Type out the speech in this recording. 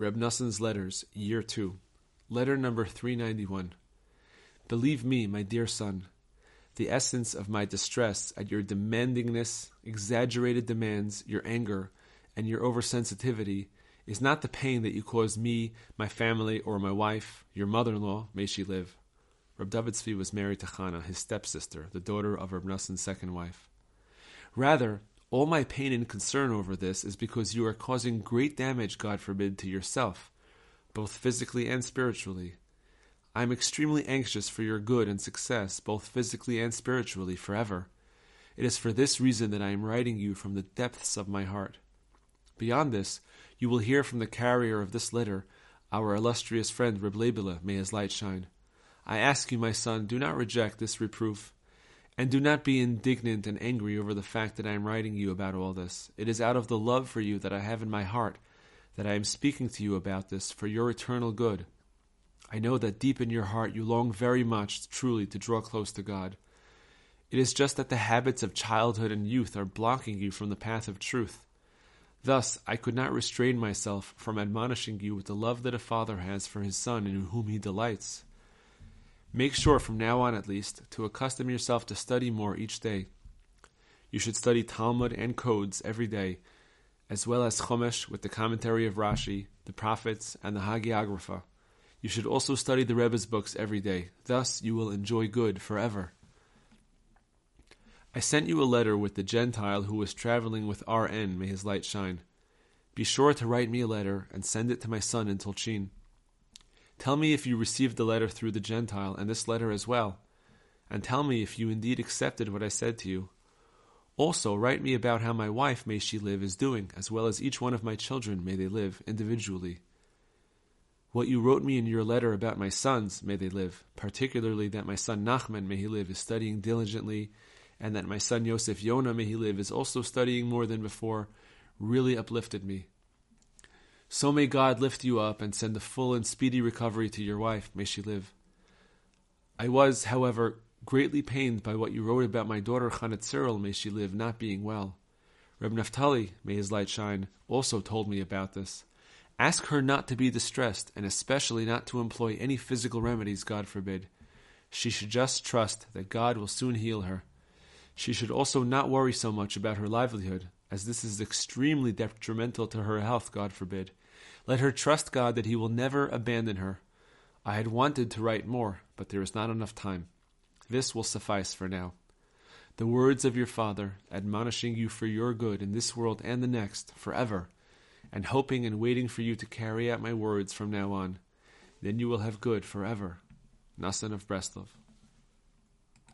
Reb Noson's Letters, Year 2, Letter number 391. Believe me, my dear son, the essence of my distress at your demandingness, exaggerated demands, your anger, and your oversensitivity is not the pain that you cause me, my family, or my wife, your mother in law, may she live. Reb David Tzvi was married to Chana, his stepsister, the daughter of Reb Noson's second wife. Rather, all my pain and concern over this is because you are causing great damage, God forbid, to yourself, both physically and spiritually. I am extremely anxious for your good and success, both physically and spiritually, forever. It is for this reason that I am writing you from the depths of my heart. Beyond this, you will hear from the carrier of this letter, our illustrious friend Reb may his light shine. I ask you, my son, do not reject this reproof. And do not be indignant and angry over the fact that I am writing you about all this. It is out of the love for you that I have in my heart that I am speaking to you about this for your eternal good. I know that deep in your heart you long very much, truly, to draw close to God. It is just that the habits of childhood and youth are blocking you from the path of truth. Thus, I could not restrain myself from admonishing you with the love that a father has for his son in whom he delights. Make sure, from now on at least, to accustom yourself to study more each day. You should study Talmud and codes every day, as well as Chumash with the commentary of Rashi, the prophets, and the Hagiographa. You should also study the Rebbe's books every day. Thus, you will enjoy good forever. I sent you a letter with the Gentile who was traveling with R.N. May his light shine. Be sure to write me a letter and send it to my son in Tolchin. Tell me if you received the letter through the Gentile and this letter as well, and tell me if you indeed accepted what I said to you. Also, write me about how my wife, may she live, is doing, as well as each one of my children, may they live, individually. What you wrote me in your letter about my sons, may they live, particularly that my son Nachman, may he live, is studying diligently, and that my son Yosef Yona, may he live, is also studying more than before, really uplifted me. So may God lift you up and send a full and speedy recovery to your wife. May she live. I was, however, greatly pained by what you wrote about my daughter Chana Tzirel, may she live, not being well. Reb Naphtali, may his light shine, also told me about this. Ask her not to be distressed, and especially not to employ any physical remedies, God forbid. She should just trust that God will soon heal her. She should also not worry so much about her livelihood, as this is extremely detrimental to her health, God forbid. Let her trust God that He will never abandon her. I had wanted to write more, but there is not enough time. This will suffice for now. The words of your Father, admonishing you for your good in this world and the next, forever, and hoping and waiting for you to carry out my words from now on. Then you will have good forever. Nasan of Breslov.